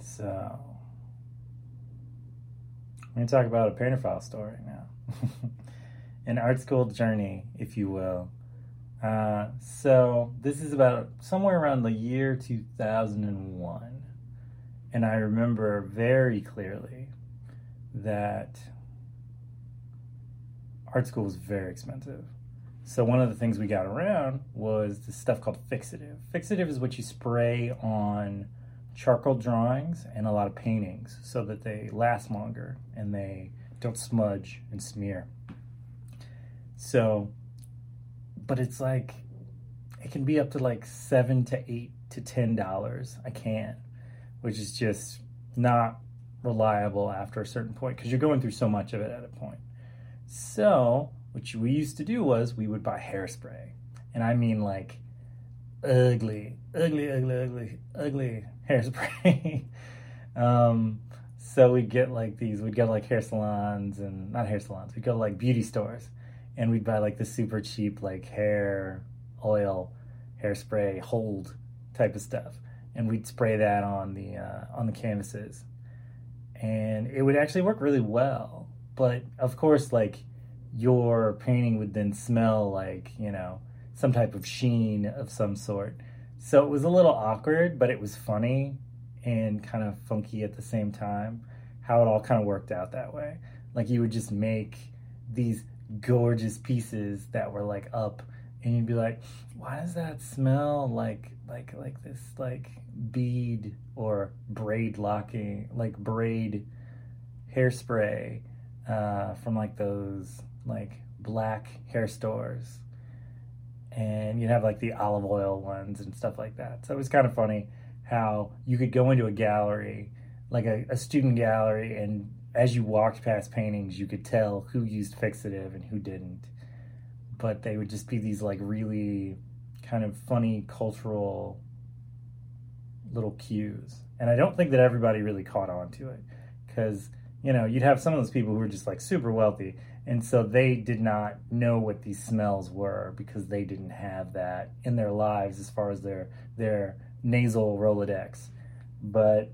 So, I'm going to talk about a painter file story now. An art school journey, if you will. Uh, so, this is about somewhere around the year 2001. And I remember very clearly that art school was very expensive. So one of the things we got around was this stuff called fixative. Fixative is what you spray on charcoal drawings and a lot of paintings so that they last longer and they don't smudge and smear. So, but it's like it can be up to like seven to eight to ten dollars a can, which is just not reliable after a certain point because you're going through so much of it at a point. So what we used to do was we would buy hairspray. And I mean like ugly, ugly, ugly, ugly, ugly hairspray. um, so we'd get like these, we'd go to like hair salons and not hair salons, we'd go to like beauty stores and we'd buy like the super cheap like hair oil, hairspray, hold type of stuff. And we'd spray that on the uh, on the canvases. And it would actually work really well. But of course, like your painting would then smell like, you know, some type of sheen of some sort. So it was a little awkward, but it was funny and kind of funky at the same time how it all kind of worked out that way. Like you would just make these gorgeous pieces that were like up and you'd be like, why does that smell like like like this like bead or braid locking like braid hairspray uh, from like those like black hair stores and you'd have like the olive oil ones and stuff like that. So it was kind of funny how you could go into a gallery, like a, a, student gallery, and as you walked past paintings, you could tell who used fixative and who didn't. But they would just be these like really kind of funny cultural little cues. And I don't think that everybody really caught on to it because, you know, you'd have some of those people who were just like super wealthy and so they did not know what these smells were because they didn't have that in their lives as far as their their nasal rolodex. But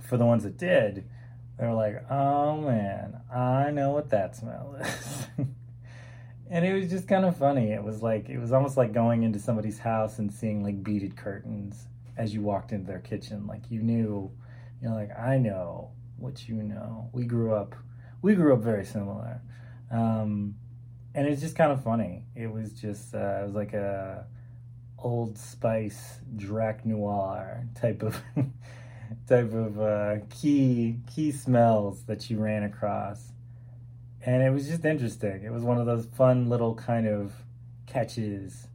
for the ones that did they were like oh man i know what that smell is. And it was just kind of funny. It was like it was almost like going into somebody's house and seeing like beaded curtains as you walked into their kitchen. Like you knew you know like i know what you know we grew up we grew up very similar. Um, and it's just kind of funny. It was just uh, it was like a old spice Drakkar Noir type of type of uh, key key smells that you ran across, and it was just interesting. It was one of those fun little kind of catches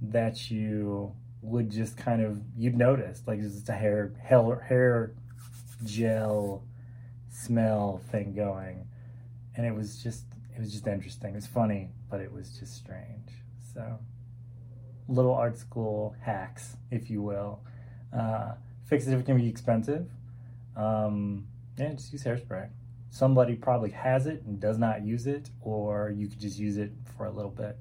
that you would just kind of you'd notice like just a hair hair hair gel smell thing going, and it was just it was just interesting. It was funny, but it was just strange. So, little art school hacks, if you will. Uh, fix it if it can be expensive. Um, yeah, just use hairspray. Somebody probably has it and does not use it, or you could just use it for a little bit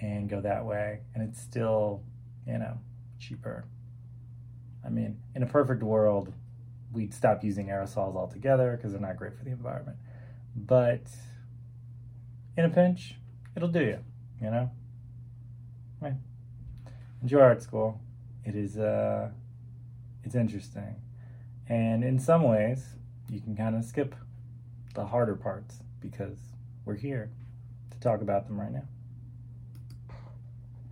and go that way, and it's still, you know, cheaper. I mean, in a perfect world, we'd stop using aerosols altogether because they're not great for the environment. But in a pinch, it'll do you, you know? Right. Enjoy art school. It is, uh, it's interesting. And in some ways, you can kind of skip the harder parts because we're here to talk about them right now.